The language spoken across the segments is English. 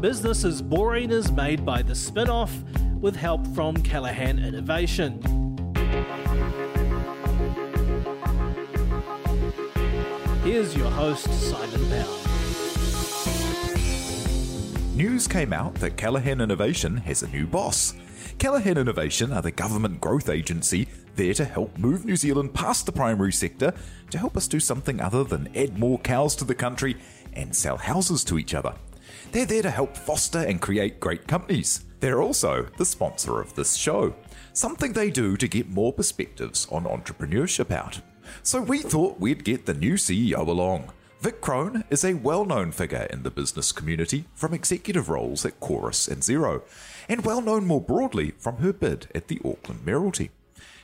Business is Boring is made by The Spinoff with help from Callaghan Innovation. Here's your host, Simon Pound. News came out that Callaghan Innovation has a new boss. Callaghan Innovation are the government growth agency there to help move New Zealand past the primary sector to help us do something other than add more cows to the country and sell houses to each other. They're there to help foster and create great companies. They're also the sponsor of this show, something they do to get more perspectives on entrepreneurship out. So we thought we'd get the new CEO along. Vic Crone is a well known figure in the business community from executive roles at Chorus and Xero, and well known more broadly from her bid at the Auckland Mayoralty.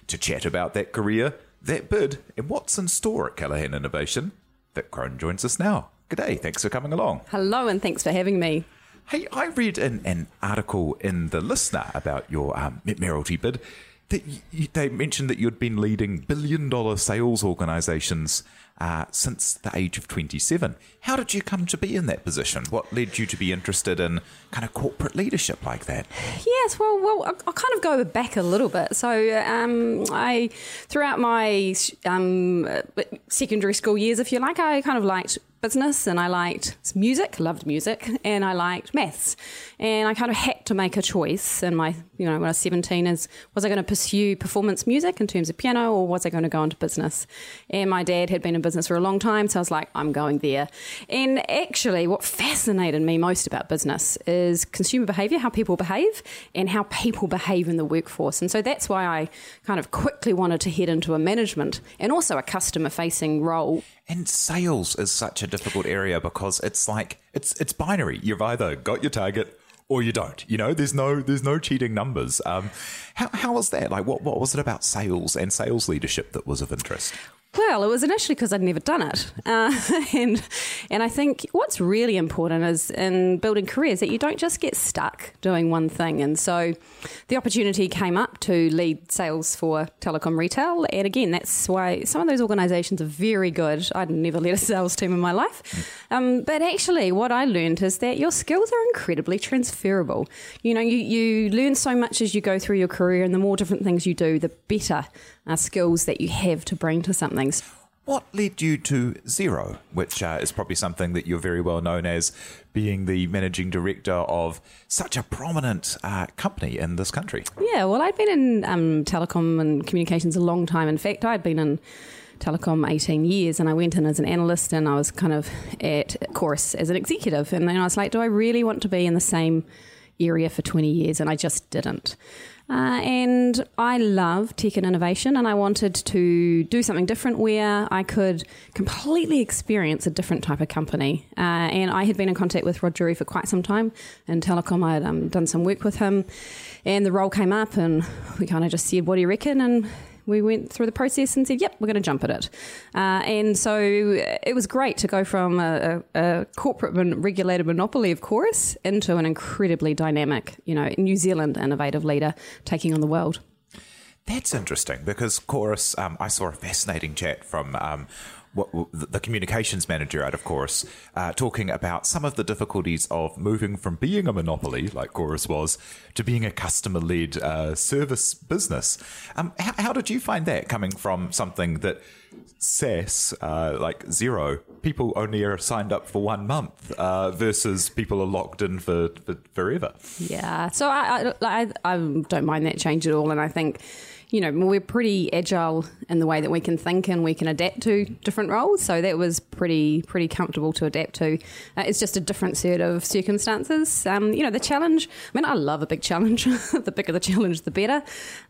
To chat about that career, that bid, and what's in store at Callaghan Innovation, Vic Crone joins us now. G'day, thanks for coming along. Hello, and thanks for having me. Hey, I read an, an article in The Listener about your um, Mayoralty bid that you, they mentioned that you'd been leading billion dollar sales organizations uh, since the age of 27. How did you come to be in that position? What led you to be interested in kind of corporate leadership like that? Yes, well, well, I'll kind of go back a little bit. So, um, I throughout my um, secondary school years, if you like, I kind of liked business and I liked music, loved music, and I liked maths. And I kind of had to make a choice in my, you know, when I was 17 is was I going to pursue performance music in terms of piano or was I going to go into business? And my dad had been in business for a long time, so I was like, I'm going there. And actually, what fascinated me most about business is consumer behavior, how people behave, and how people behave in the workforce. And so that's why I kind of quickly wanted to head into a management and also a customer facing role. And sales is such a difficult area because it's like it's it's binary. You've either got your target or you don't. You know, there's no there's no cheating numbers. Um, how how was that? Like, what what was it about sales and sales leadership that was of interest? Well, it was initially because I'd never done it, uh, and and I think what's really important is in building careers that you don't just get stuck doing one thing. And so, the opportunity came up to lead sales for telecom retail, and again, that's why some of those organisations are very good. I'd never led a sales team in my life, um, but actually, what I learned is that your skills are incredibly transferable. You know, you you learn so much as you go through your career, and the more different things you do, the better uh, skills that you have to bring to something. What led you to Xero, which uh, is probably something that you're very well known as being the managing director of such a prominent uh, company in this country? Yeah, well, I'd been in um, telecom and communications a long time. In fact, I'd been in telecom 18 years and I went in as an analyst and I was kind of at Chorus as an executive. And then I was like, do I really want to be in the same area for 20 years? And I just didn't. Uh, and I love tech and innovation, and I wanted to do something different where I could completely experience a different type of company. Uh, and I had been in contact with Rod Drury for quite some time in telecom. I had um, done some work with him, and the role came up, and we kind of just said, "What do you reckon?" and we went through the process and said, "Yep, we're going to jump at it." Uh, and so it was great to go from a, a corporate mon- regulated monopoly of Chorus into an incredibly dynamic, you know, New Zealand innovative leader taking on the world. That's interesting because Chorus, um, I saw a fascinating chat from um, what, the communications manager at, Chorus, uh, talking about some of the difficulties of moving from being a monopoly, like Chorus was, to being a customer led uh, service business. Um, how, how, did you find that coming from something that SaaS, uh, like Xero, people only are signed up for one month uh, versus people are locked in for, for forever? Yeah. So I, I, I don't mind that change at all. And I think you know, we're pretty agile in the way that we can think and we can adapt to different roles. So that was pretty pretty comfortable to adapt to. Uh, it's just a different set of circumstances. Um, you know, the challenge. I mean, I love a big challenge. the bigger the challenge, the better.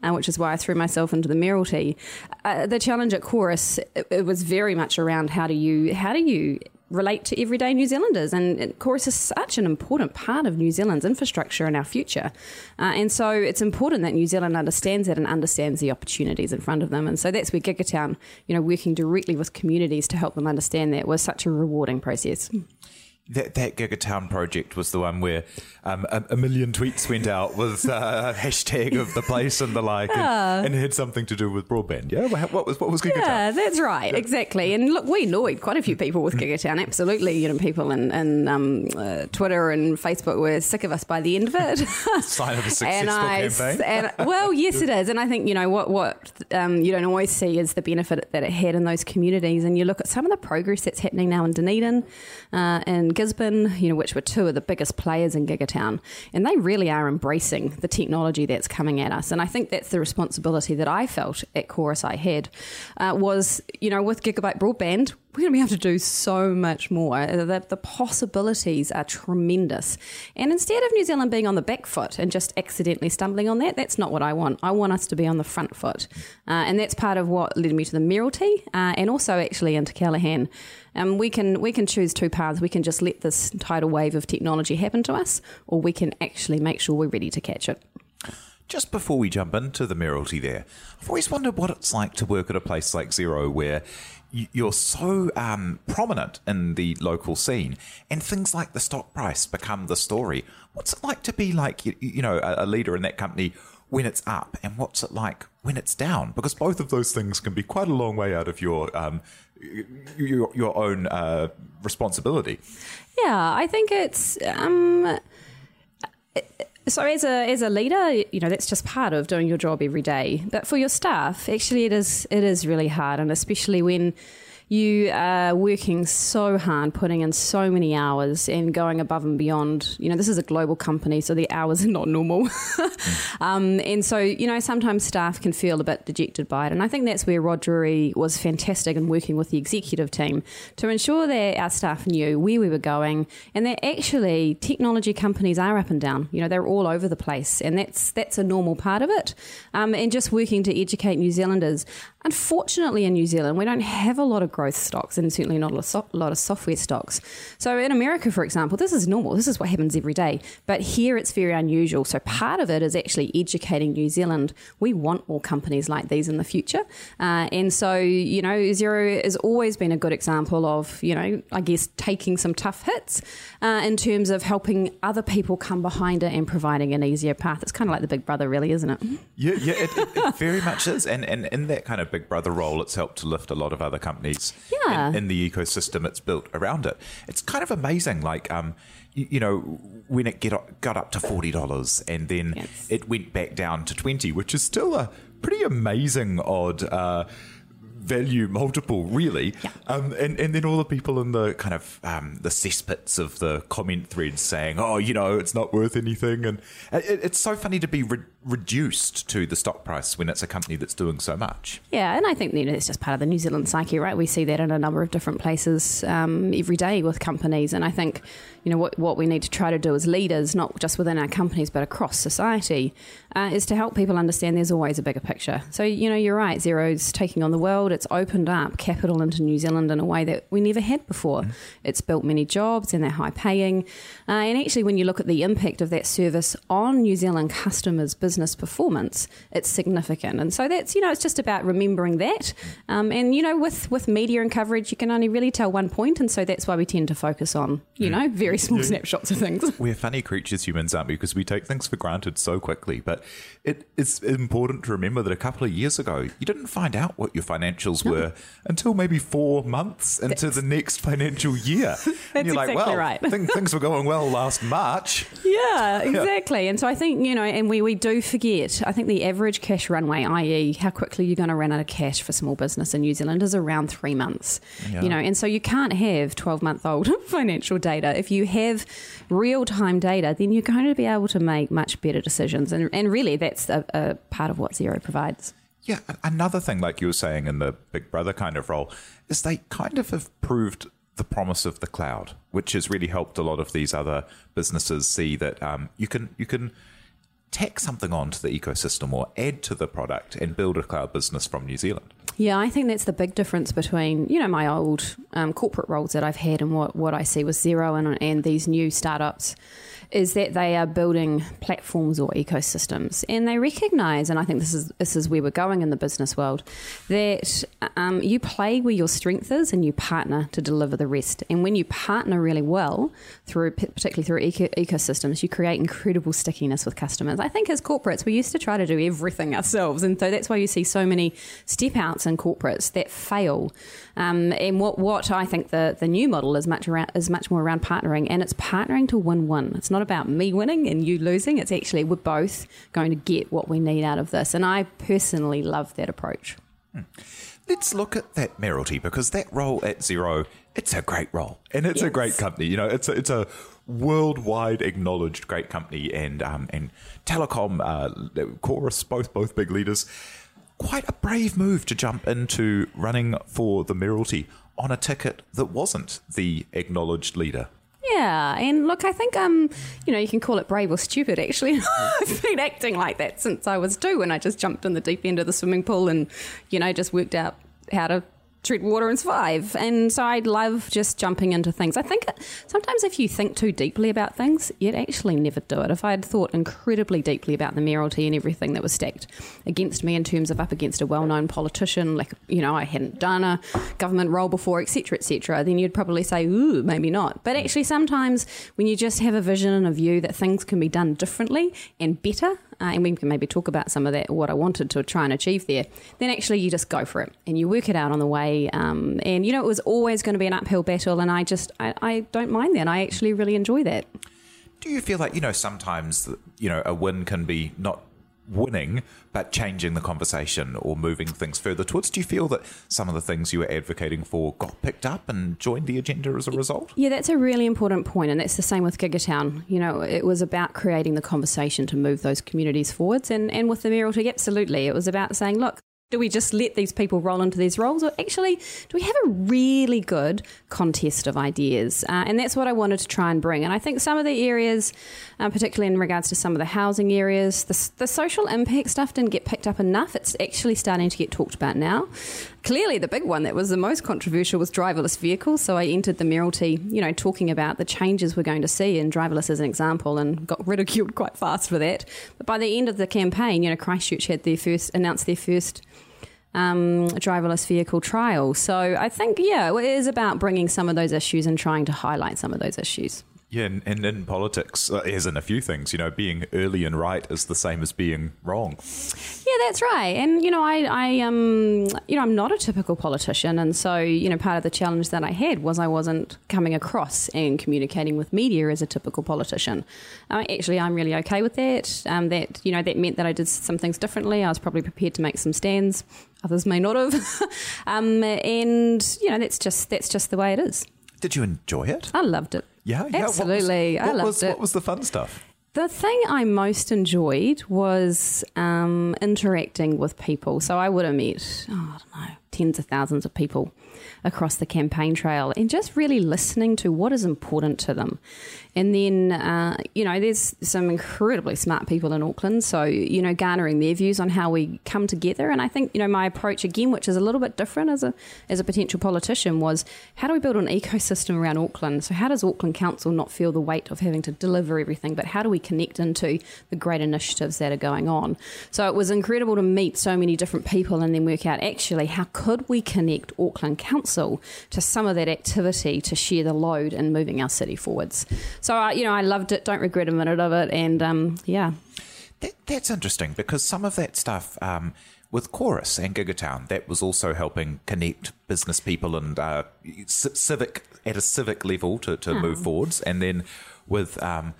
Uh, which is why I threw myself into the Mayoralty. Uh, the challenge at Chorus it, it was very much around how do you how do you relate to everyday New Zealanders. And Chorus, is such an important part of New Zealand's infrastructure and our future. Uh, and so it's important that New Zealand understands that and understands the opportunities in front of them. And so that's where Gigatown, you know, working directly with communities to help them understand that was such a rewarding process that that Gigatown project was the one where um, a, a, million tweets went out with uh, hashtag of the place and the like, yeah. and, and, it had something to do with broadband. Yeah, what was what was Gigatown? Yeah, that's right, exactly. And look, we annoyed quite a few people with Gigatown. Absolutely, you know, people in, in um, uh, Twitter and Facebook were sick of us by the end of it. Sign of a successful and I, campaign. And, well, yes, it is, and I think you know what what um, you don't always see is the benefit that it had in those communities. And you look at some of the progress that's happening now in Dunedin uh, and Gisborne, you know, which were two of the biggest players in Gigatown, and they really are embracing the technology that's coming at us. And I think that's the responsibility that I felt at Chorus I had uh, was, you know, with gigabyte broadband, we're going to be able to do so much more. The, the, possibilities are tremendous. And instead of New Zealand being on the back foot and just accidentally stumbling on that, that's not what I want. I want us to be on the front foot. Uh, and that's part of what led me to the Mayoralty uh, and also actually into Callaghan. Um, we can we can choose two paths. We can just let this tidal wave of technology happen to us, or we can actually make sure we're ready to catch it. Just before we jump into the Mayoralty there, I've always wondered what it's like to work at a place like Xero where you're so um, prominent in the local scene, and things like the stock price become the story. What's it like to be like you, you know a, leader in that company when it's up, and what's it like when it's down? Because both of those things can be quite a long way out of your um, your, your own uh, responsibility. Yeah, I think it's. Um, so as a as a leader, you know that's just part of doing your job every day. But for your staff, actually, it is it is really hard, and especially when you are working so hard, putting in so many hours and going above and beyond. You know, this is a global company, so the hours are not normal. um, and so, you know, sometimes staff can feel a bit dejected by it. And I think that's where Rod Drury was fantastic in working with the executive team to ensure that our staff knew where we were going and that actually technology companies are up and down. You know, they're all over the place, and that's that's a normal part of it. Um, and just working to educate New Zealanders. Unfortunately, in New Zealand, we don't have a lot of growth stocks and certainly not a lot of software stocks. So, in America, for example, this is normal. This is what happens every day. But here it's very unusual. So, part of it is actually educating New Zealand. We want more companies like these in the future. Uh, and so, you know, Xero has always been a good example of, you know, I guess taking some tough hits uh, in terms of helping other people come behind it and providing an easier path. It's kind of like the big brother, really, isn't it? Yeah, yeah, it, it, it very much is. And, and in that kind of Big Brother role, it's helped to lift a lot of other companies yeah. in, in, the ecosystem it's built around it. It's kind of amazing. Like, um, you, you know, when it get, got up to forty dollars and then yes. it went back down to twenty, which is still a pretty amazing odd. Uh, value multiple, really. Yeah. Um, and, and then all the people in the kind of um, the cesspits of the comment threads saying, oh, you know, it's not worth anything. And it, it's so funny to be re- reduced to the stock price when it's a company that's doing so much. Yeah, and I think you know, it's just part of the New Zealand psyche, right? We see that in a number of different places um, every day with companies. And I think, you know, what, what we need to try to do as leaders, not just within our companies, but across society, uh, is to help people understand there's always a bigger picture. So, you know, you're right, Xero's taking on the world. It's opened up capital into New Zealand in a way that we never had before. Mm. It's built many jobs and they're high paying. Uh, and actually, when you look at the impact of that service on New Zealand customers' business performance, it's significant. And so that's, you know, it's just about remembering that. Um, and, you know, with, with media and coverage, you can only really tell one point. point, And so that's why we tend to focus on, you mm. know, very small yeah. snapshots of things. We're funny creatures, humans, aren't we? Because we take things for granted so quickly. But it, it's important to remember that a couple of years ago, you didn't find out what your financial financials were until maybe four months into the next financial year. and you're like, exactly well, right. th- things were going well last March. Yeah, exactly. And so I think, you know, and we, we do forget, I think the average cash runway, i.e., how quickly you're going to run out of cash for small business in New Zealand, is around three months. Yeah. You know, and so you can't have 12 month old financial data. If you have real time data, then you're going to be able to make much better decisions. And, and really, that's a, a part of what Xero provides. Yeah, another thing, like you were saying in the Big Brother kind of role, is they kind of have proved the promise of the cloud, which has really helped a lot of these other businesses see that um, you can you can tack something onto the ecosystem or add to the product and build a cloud business from New Zealand. Yeah, I think that's the big difference between you know my old um, corporate roles that I've had and what, what I see with Xero and, and these new startups is that they are building platforms or ecosystems, and they recognise, and I think this is this is where we're going in the business world, that um, you play where your strength is and you partner to deliver the rest. And when you partner really well through, particularly through eco- ecosystems, you create incredible stickiness with customers. I think as corporates, we used to try to do everything ourselves, and so that's why you see so many step outs in corporates that fail. Um, and what, what I think the, the new model is much around, is much more around partnering, and it's partnering to win win. It's not about me winning and you losing. It's actually we're both going to get what we need out of this, and I personally love that approach. Let's look at that Mayoralty because that role at Xero, it's a great role and it's a great company. You know, it's a, it's a worldwide acknowledged great company and um, and Telecom, uh, Chorus, both both big leaders. Quite a brave move to jump into running for the Mayoralty on a ticket that wasn't the acknowledged leader. Yeah, and look, I think um, you know, you can call it brave or stupid. Actually, I've been acting like that since I was two, and I just jumped in the deep end of the swimming pool, and you know, just worked out how to tread water and survive. And so I love just jumping into things. I think sometimes if you think too deeply about things, you'd actually never do it. If I had thought incredibly deeply about the mayoralty and everything that was stacked against me in terms of up against a well-known politician, like you know, I hadn't done a government role before, etc., etc., then you'd probably say, "Ooh, maybe not." But actually, sometimes when you just have a vision and a view that things can be done differently and better, uh, and we can maybe talk about some of that, what I wanted to try and achieve there, then actually you just go for it and you work it out on the way. Um, and you know, it was always going to be an uphill battle, and I just, I, I don't mind that. I actually really enjoy that. Do you feel like, you know, sometimes, you know, a win can be not winning, but changing the conversation or moving things further towards? Do you feel that some of the things you were advocating for got picked up and joined the agenda as a result? Yeah, that's a really important point, and that's the same with Gigatown. You know, it was about creating the conversation to move those communities forwards, and, and with the mayoralty, absolutely, it was about saying, look, do we just let these people roll into these roles, or actually, do we have a really good contest of ideas? Uh, and that's what I wanted to try and bring. And I think some of the areas, uh, particularly in regards to some of the housing areas, the, the social impact stuff didn't get picked up enough. It's actually starting to get talked about now. Clearly, the big one that was the most controversial was driverless vehicles. So I entered the mayoralty, you know, talking about the changes we're going to see in driverless as an example, and got ridiculed quite fast for that. But by the end of the campaign, you know, Christchurch had their first announced their first um, driverless vehicle trial. So I think, yeah, it is about bringing some of those issues and trying to highlight some of those issues. Yeah, and, and in politics, uh, as in a few things, you know, being early and right is the same as being wrong. Yeah, that's right. And you know, I, I um, you know, I'm not a typical politician, and so you know, part of the challenge that I had was I wasn't coming across and communicating with media as a typical politician. Uh, actually, I'm really okay with that. Um, that you know, that meant that I did some things differently. I was probably prepared to make some stands. Others may not have. um, and you know, that's just that's just the way it is. Did you enjoy it? I loved it. Yeah, yeah. absolutely. What was, I what loved was, it. What was the fun stuff? The thing I most enjoyed was um, interacting with people. So I would have met, oh, I don't know, tens of thousands of people across the campaign trail and just really listening to what is important to them. And then, uh, you know, there's some incredibly smart people in Auckland. So, you know, garnering their views on how we come together. And I think, you know, my approach again, which is a little bit different as a, as a potential politician, was how do we build an ecosystem around Auckland? So, how does Auckland Council not feel the weight of having to deliver everything, but how do we connect into the great initiatives that are going on? So, it was incredible to meet so many different people and then work out actually how could we connect Auckland Council to some of that activity to share the load in moving our city forwards. So, uh, you know, I loved it, don't regret a minute of it. And um, yeah. That, that's interesting because some of that stuff um, with Chorus and Gigatown, that was also helping connect business people and uh, civic at a civic level to, to move forwards. And then with um,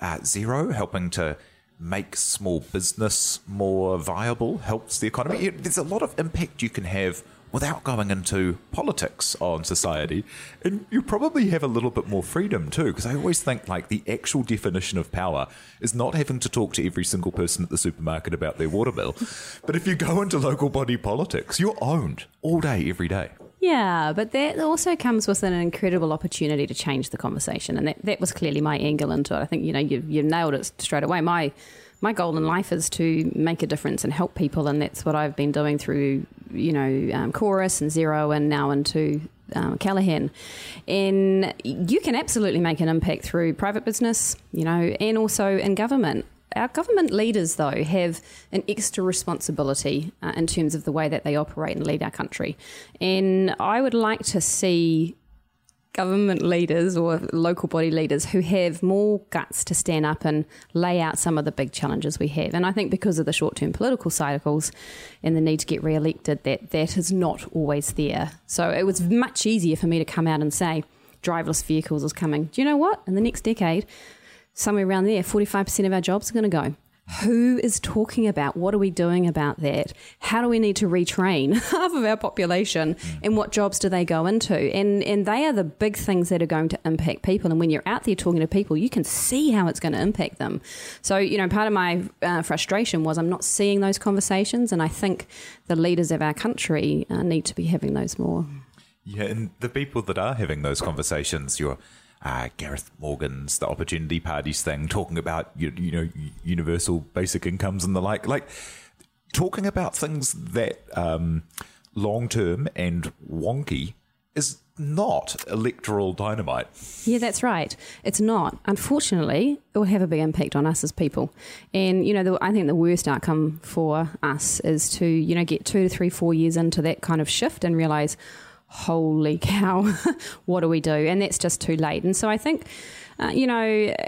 uh, Xero helping to make small business more viable, helps the economy. There's a lot of impact you can have without going into politics on society. And you probably have a little bit more freedom too, because I always think like the actual definition of power is not having to talk to every single person at the supermarket about their water bill. But if you go into local body politics, you're owned all day, every day. Yeah, but that also comes with an incredible opportunity to change the conversation, and that, that was clearly my angle into it. I think you know you you nailed it straight away. My my goal in life is to make a difference and help people, and that's what I've been doing through you know um, Chorus and Xero, and now into um, Callaghan. And you can absolutely make an impact through private business, you know, and also in government our government leaders, though, have an extra responsibility uh, in terms of the way that they operate and lead our country. And I would like to see government leaders or local body leaders who have more guts to stand up and lay out some of the big challenges we have. And I think because of the short term political cycles and the need to get re elected, that that is not always there. So it was much easier for me to come out and say, driverless vehicles is coming. Do you know what? In the next decade, somewhere around there, 45% of our jobs are going to go. Who is talking about what are we doing about that? How do we need to retrain half of our population and what jobs do they go into? And and they are the big things that are going to impact people. And when you're out there talking to people, you can see how it's going to impact them. So, you know, part of my uh, frustration was I'm not seeing those conversations. And I think the leaders of our country uh, need to be having those more. Yeah, and the people that are having those conversations, you're uh, Gareth Morgan's the Opportunity Parties thing, talking about you, you know universal basic incomes and the like, like talking about things that um, long term and wonky is not electoral dynamite. Yeah, that's right. It's not. Unfortunately, it will have a big impact on us as people. And, you know, the, I think the worst outcome for us is to, you know, get two to three, four years into that kind of shift and realize, holy cow, what do we do? And that's just too late. And so I think, uh, you know,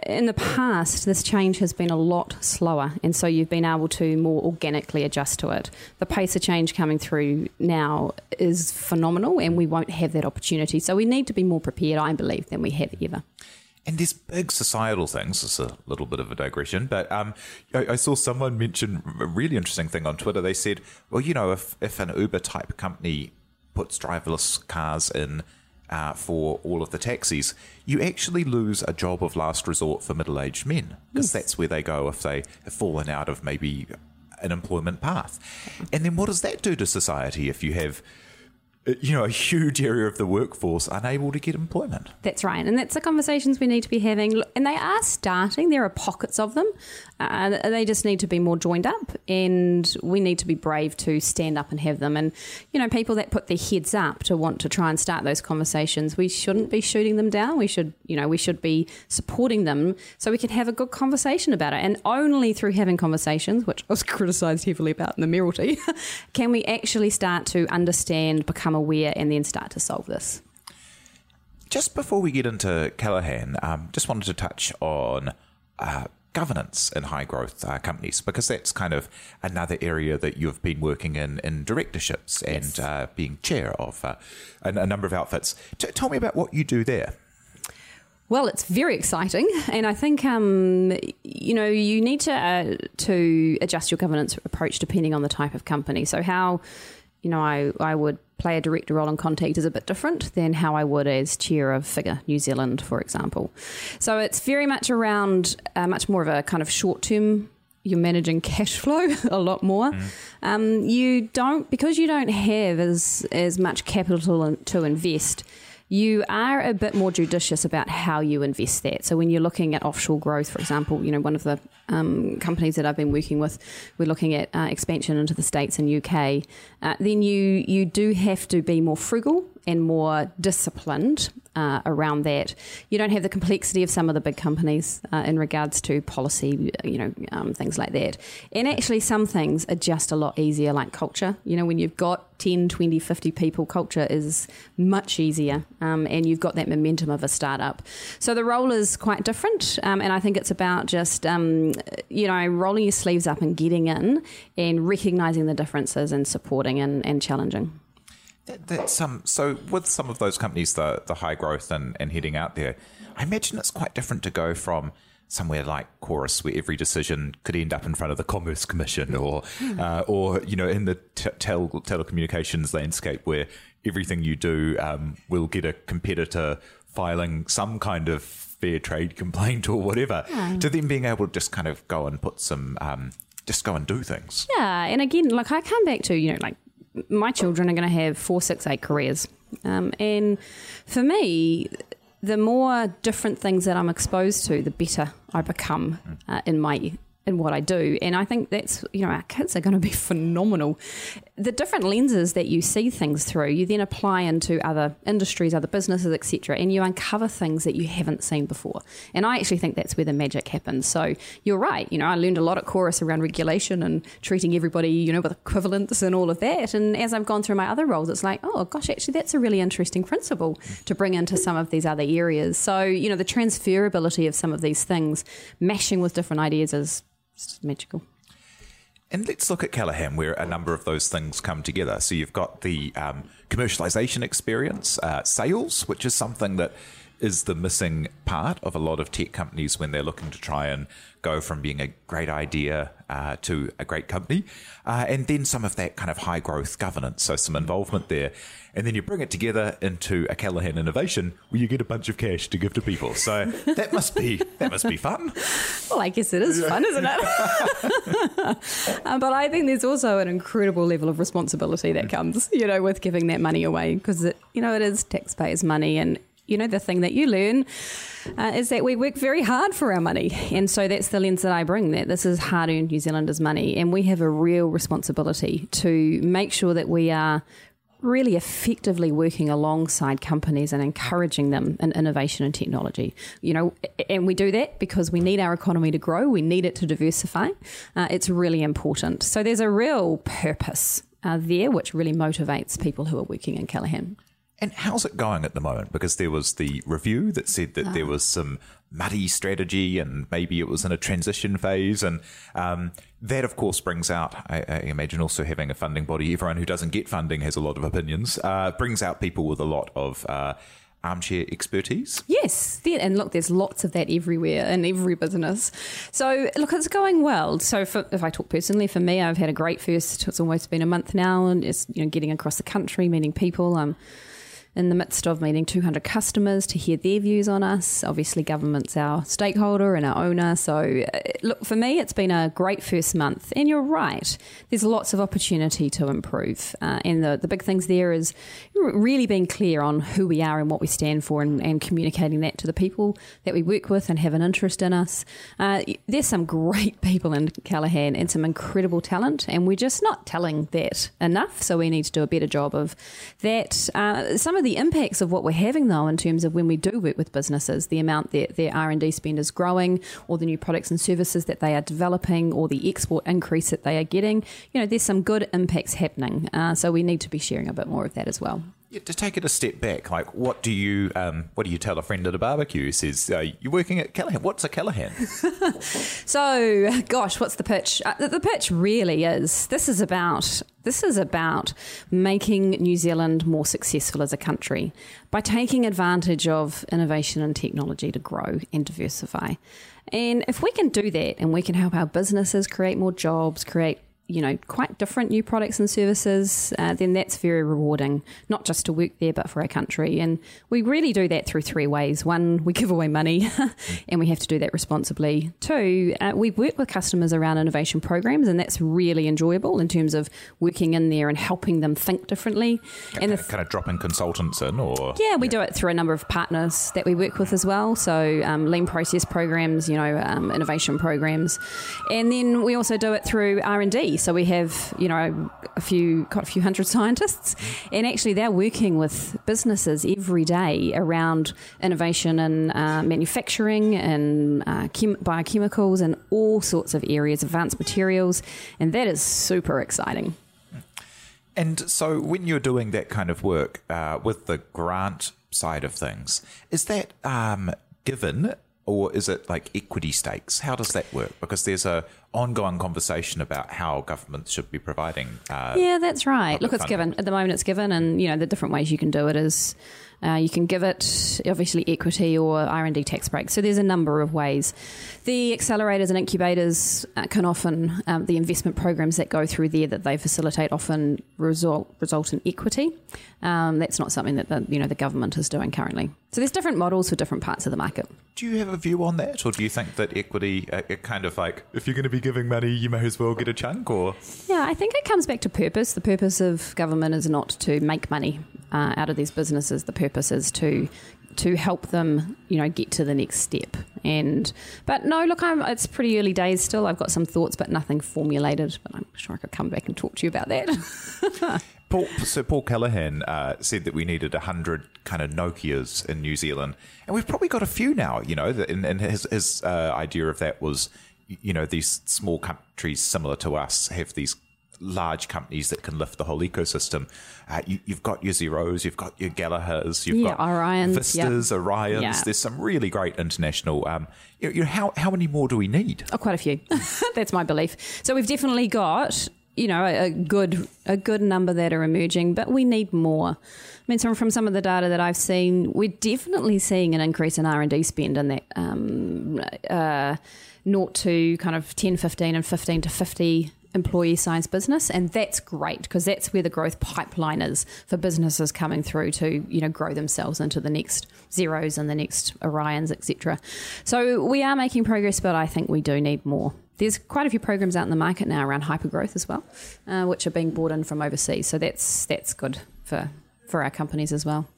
in the past, this change has been a lot slower. And so you've been able to more organically adjust to it. The pace of change coming through now is phenomenal, and we won't have that opportunity. So we need to be more prepared, I believe, than we have ever. And there's big societal things. It's a little bit of a digression, but um, I, I, saw someone mention a really interesting thing on Twitter. They said, well, you know, if, if an Uber type company puts driverless cars in uh, for all of the taxis, you actually lose a job of last resort for middle aged men because yes. that's where they go if they have fallen out of maybe an employment path. And then what does that do to society if you have you know, a huge area of the workforce unable to get employment. That's right. And that's the conversations we need to be having. And they are starting. There are pockets of them. Uh, they just need to be more joined up. And we need to be brave to stand up and have them. And, you know, people that put their heads up to want to try and start those conversations, we shouldn't be shooting them down. We should, you know, we should be supporting them so we can have a good conversation about it. And only through having conversations, which I was criticised heavily about in the Mayoralty, can we actually start to understand, become aware and then start to solve this. Just before we get into Callaghan, um, just wanted to touch on uh, governance in high growth uh, companies because that's kind of another area that you've been working in in directorships and yes. uh, being chair of uh, a, a, number of outfits. T- tell me about what you do there. Well, it's very exciting, and I think um, you know you need to uh, to adjust your governance approach depending on the type of company. So how you know I I would play a director role in Contact is a bit different than how I would as chair of Figure New Zealand, for example. So it's very much around uh, much more of a kind of short term. You're managing cash flow a lot more. Mm. Um, you don't because you don't have as as much capital to invest you are a bit more judicious about how you invest that. So when you're looking at offshore growth, for example, you know one of the um, companies that I've been working with, we're looking at uh, expansion into the states and UK. Uh, then you you do have to be more frugal and more disciplined uh, around that. You don't have the complexity of some of the big companies uh, in regards to policy, you know, um, things like that. And actually, some things are just a lot easier, like culture. You know, when you've got 10, 20, 50 people, culture is much easier um, and you've got that momentum of a startup. So the role is quite different. Um, and I think it's about just, um, you know, rolling your sleeves up and getting in and recognizing the differences and supporting and, and challenging. That, that's um, so with some of those companies, the the high growth and, and heading out there, I imagine it's quite different to go from somewhere like Chorus, where every decision could end up in front of the Commerce Commission, or hmm. uh, or you know in the t- tel- telecommunications landscape, where everything you do um, will get a competitor filing some kind of fair trade complaint or whatever, yeah. to then being able to just kind of go and put some. Um, just go and do things. Yeah, and again, like I come back to you know, like my children are going to have four, six, eight careers. Um, and for me, the more different things that I'm exposed to, the better I become uh, in my in what I do. And I think that's, you know, our kids are going to be phenomenal. The different lenses that you see things through, you then apply into other industries, other businesses, etc., and you uncover things that you haven't seen before. And I actually think that's where the magic happens. So you're right. You know, I learned a lot at Chorus around regulation and treating everybody, you know, with equivalence and all of that. And as I've gone through my other roles, it's like, oh gosh, actually, that's a really interesting principle to bring into some of these other areas. So, you know, the transferability of some of these things, mashing with different ideas is it's magical. And let's look at Callaghan, where a number of those things come together. So you've got the um, commercialization experience, uh, sales, which is something that is the missing part of a lot of tech companies when they're looking to try and go from being a great idea uh, to a great company. Uh, and then some of that kind of high growth governance, so some involvement there. And then you bring it together into a Callaghan innovation where you get a bunch of cash to give to people. So that must be that must be fun. Well, I guess it is fun, isn't it? um, but I think there's also an incredible level of responsibility that comes, you know, with giving that money away because it, you know, it is taxpayers' money and you know, the thing that you learn uh, is that we work very hard for our money. And so that's the lens that I bring that this is hard earned New Zealanders' money. And we have a real responsibility to make sure that we are really effectively working alongside companies and encouraging them in innovation and technology. You know, and we do that because we need our economy to grow, we need it to diversify. Uh, it's really important. So there's a real purpose uh, there which really motivates people who are working in Callaghan. And how's it going at the moment? Because there was the review that said that there ah. was some muddy strategy and maybe it was in a transition phase. And um, that, of course, brings out, I, I, imagine, also having a funding body. Everyone who doesn't get funding has a lot of opinions, uh, brings out people with a lot of. Uh, armchair expertise? Yes, and look, there's lots of that everywhere in every business. So, look, it's going well. So, for, if I talk personally, for me, I've had a great first. It's almost been a month now, and it's you know, getting across the country, meeting people. Um, in the midst of meeting 200 customers to hear their views on us. Obviously, government's our stakeholder and our owner. So, uh, look, for me, it's been a great first month. And you're right, there's lots of opportunity to improve. Uh, and the, the big things there is really being clear on who we are and what we stand for and, and communicating that to the people that we work with and have an interest in us. Uh, there's some great people in Callaghan and some incredible talent, and we're just not telling that enough. So, we need to do a better job of that. Uh, some of the impacts of what we're having though in terms of when we do work with businesses, the amount that their R&D spend is growing or the new products and services that they are developing or the export increase that they are getting, you know, there's some good impacts happening. Uh, so we need to be sharing a bit more of that as well. Yeah, to take it a step back, like what do you um, what do you tell a friend at a barbecue who says uh, you're working at Callaghan? What's a Callaghan? so, gosh, what's the pitch? Uh, the, the pitch really is this is about this is about making New Zealand more successful as a country by taking advantage of innovation and technology to grow and diversify. And if we can do that and we can help our businesses create more jobs, create you know, quite different new products and services, uh, then that's very rewarding, not just to work there, but for our country. And we really do that through three ways. One, we give away money, and we have to do that responsibly. Two, uh, we work with customers around innovation programs, and that's really enjoyable in terms of working in there and helping them think differently. and th- kind of dropping consultants in, or yeah, we yeah. do it through a number of partners that we work with as well. So um, lean process programs, you know, um, innovation programs, and then we also do it through R and D. So we have, you know, a few, got a few hundred scientists, and actually they're working with businesses every day around innovation and uh, manufacturing and uh, chem- biochemicals and all sorts of areas, advanced materials, and that is super exciting. And so, when you're doing that kind of work uh, with the grant side of things, is that um, given or is it like equity stakes? How does that work? Because there's a ongoing conversation about how governments should be providing. Uh, yeah, that's right. Look, it's funding. given at the moment. It's given, and you know the different ways you can do it is uh, you can give it obviously equity or R and D tax breaks. So there's a number of ways. The accelerators and incubators uh, can often um, the investment programs that go through there that they facilitate often result result in equity. Um, that's not something that the, you know the government is doing currently. So there's different models for different parts of the market. Do you have a view on that, or do you think that equity, uh, it kind of like if you're going to be giving money, you may as well get a chunk? Or yeah, I think it comes back to purpose. The purpose of government is not to make money uh, out of these businesses. The purpose is to to help them, you know, get to the next step. And but no, look, I'm, it's pretty early days still. I've got some thoughts, but nothing formulated. But I'm sure I could come back and talk to you about that. Paul, so Paul Callaghan uh, said that we needed hundred kind of Nokia's in New Zealand, and we've probably got a few now. You know, and, and his, his uh, idea of that was, you know, these small countries similar to us have these large companies that can lift the whole ecosystem. Uh, you, have got your Xeros, you've got your Gallaghers, you've yeah, got Orions, Vistas, yep. Orions. Yeah. There's some really great international. Um, you know, how how many more do we need? Oh, quite a few. That's my belief. So we've definitely got you know a, good a good number that are emerging, but we need more. I mean, so from some of the data that I've seen, we're definitely seeing an increase in R and D spend in that. Um, uh, 0 to kind of 10, 15 and 15 to 50 employee science business and that's great because that's where the growth pipeline is for businesses coming through to you know grow themselves into the next Xeros and the next orions etc so we are making progress but i think we do need more there's quite a few programs out in the market now around hypergrowth as well uh, which are being brought in from overseas so that's that's good for for our companies as well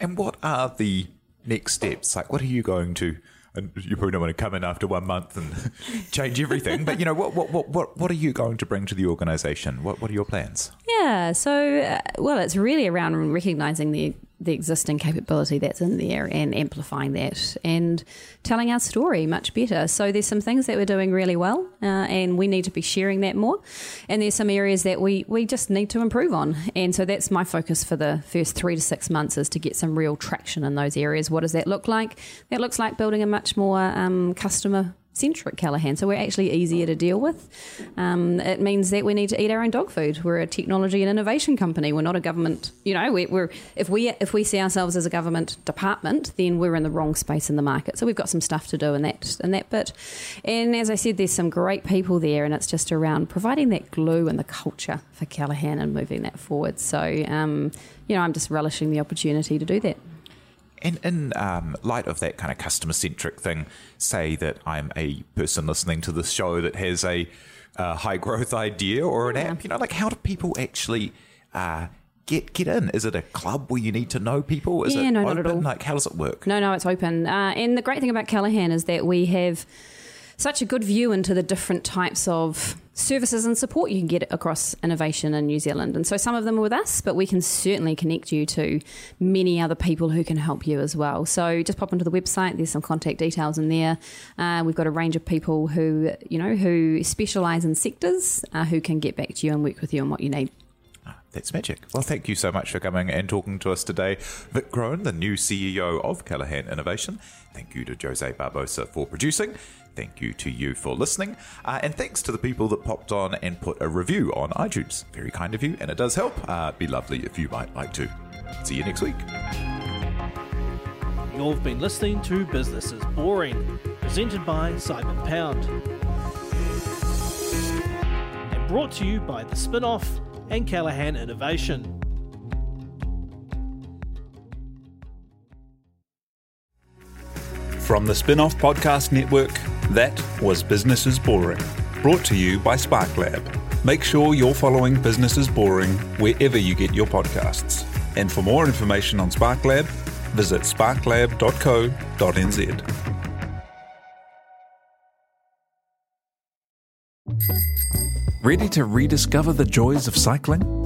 and what are the next steps like what are you going to and you probably don't want to come in after one month and change everything. But you know, what what what what what are you going to bring to the organisation? What what are your plans? Yeah, so uh, well, it's really around recognising the the existing capability that's in there and amplifying that and telling our story much better. So there's some things that we're doing really well, uh, and we need to be sharing that more. And there's some areas that we we just need to improve on. And so that's my focus for the first three to six months is to get some real traction in those areas. What does that look like? That looks like building a much more um, customer centric Callaghan, so we're actually easier to deal with. Um, it means that we need to eat our own dog food. We're a technology and innovation company. We're not a government. You know, we, are if we if we see ourselves as a government department, then we're in the wrong space in the market. So we've got some stuff to do in that in that bit. And as I said, there's some great people there, and it's just around providing that glue and the culture for Callaghan and moving that forward. So, um, you know, I'm just relishing the opportunity to do that. In, in um, light of that kind of customer centric thing, say that I'm a person listening to this show that has a uh, high growth idea or an yeah. app, you know, like how do people actually uh, get get in? Is it a club where you need to know people? Is yeah, it no, open? not at all. Like, how does it work? No, no, it's open. Uh, and the great thing about Callaghan is that we have such a good view into the different types of services and support you can get across innovation in New Zealand. And so some of them are with us, but we can certainly connect you to many other people who can help you as well. So just pop onto the website. There's some contact details in there. Uh, we've got a range of people who you know who specialise in sectors uh, who can get back to you and work with you on what you need. Ah, that's magic. Well, thank you so much for coming and talking to us today. Vic Crone, the new CEO of Callaghan Innovation. Thank you to Jose Barbosa for producing. Thank you to you for listening. Uh, and thanks to the people that popped on and put a review on iTunes. Very kind of you, and it does help. Uh, be lovely if you might like to. See you next week. You've been listening to Business is Boring, presented by Simon Pound. And brought to you by The Spinoff and Callaghan Innovation. From the Spinoff Podcast Network, that was Business is Boring, brought to you by SparkLab. Make sure you're following Business is Boring wherever you get your podcasts. And for more information on SparkLab, visit sparklab.co.nz. Ready to rediscover the joys of cycling?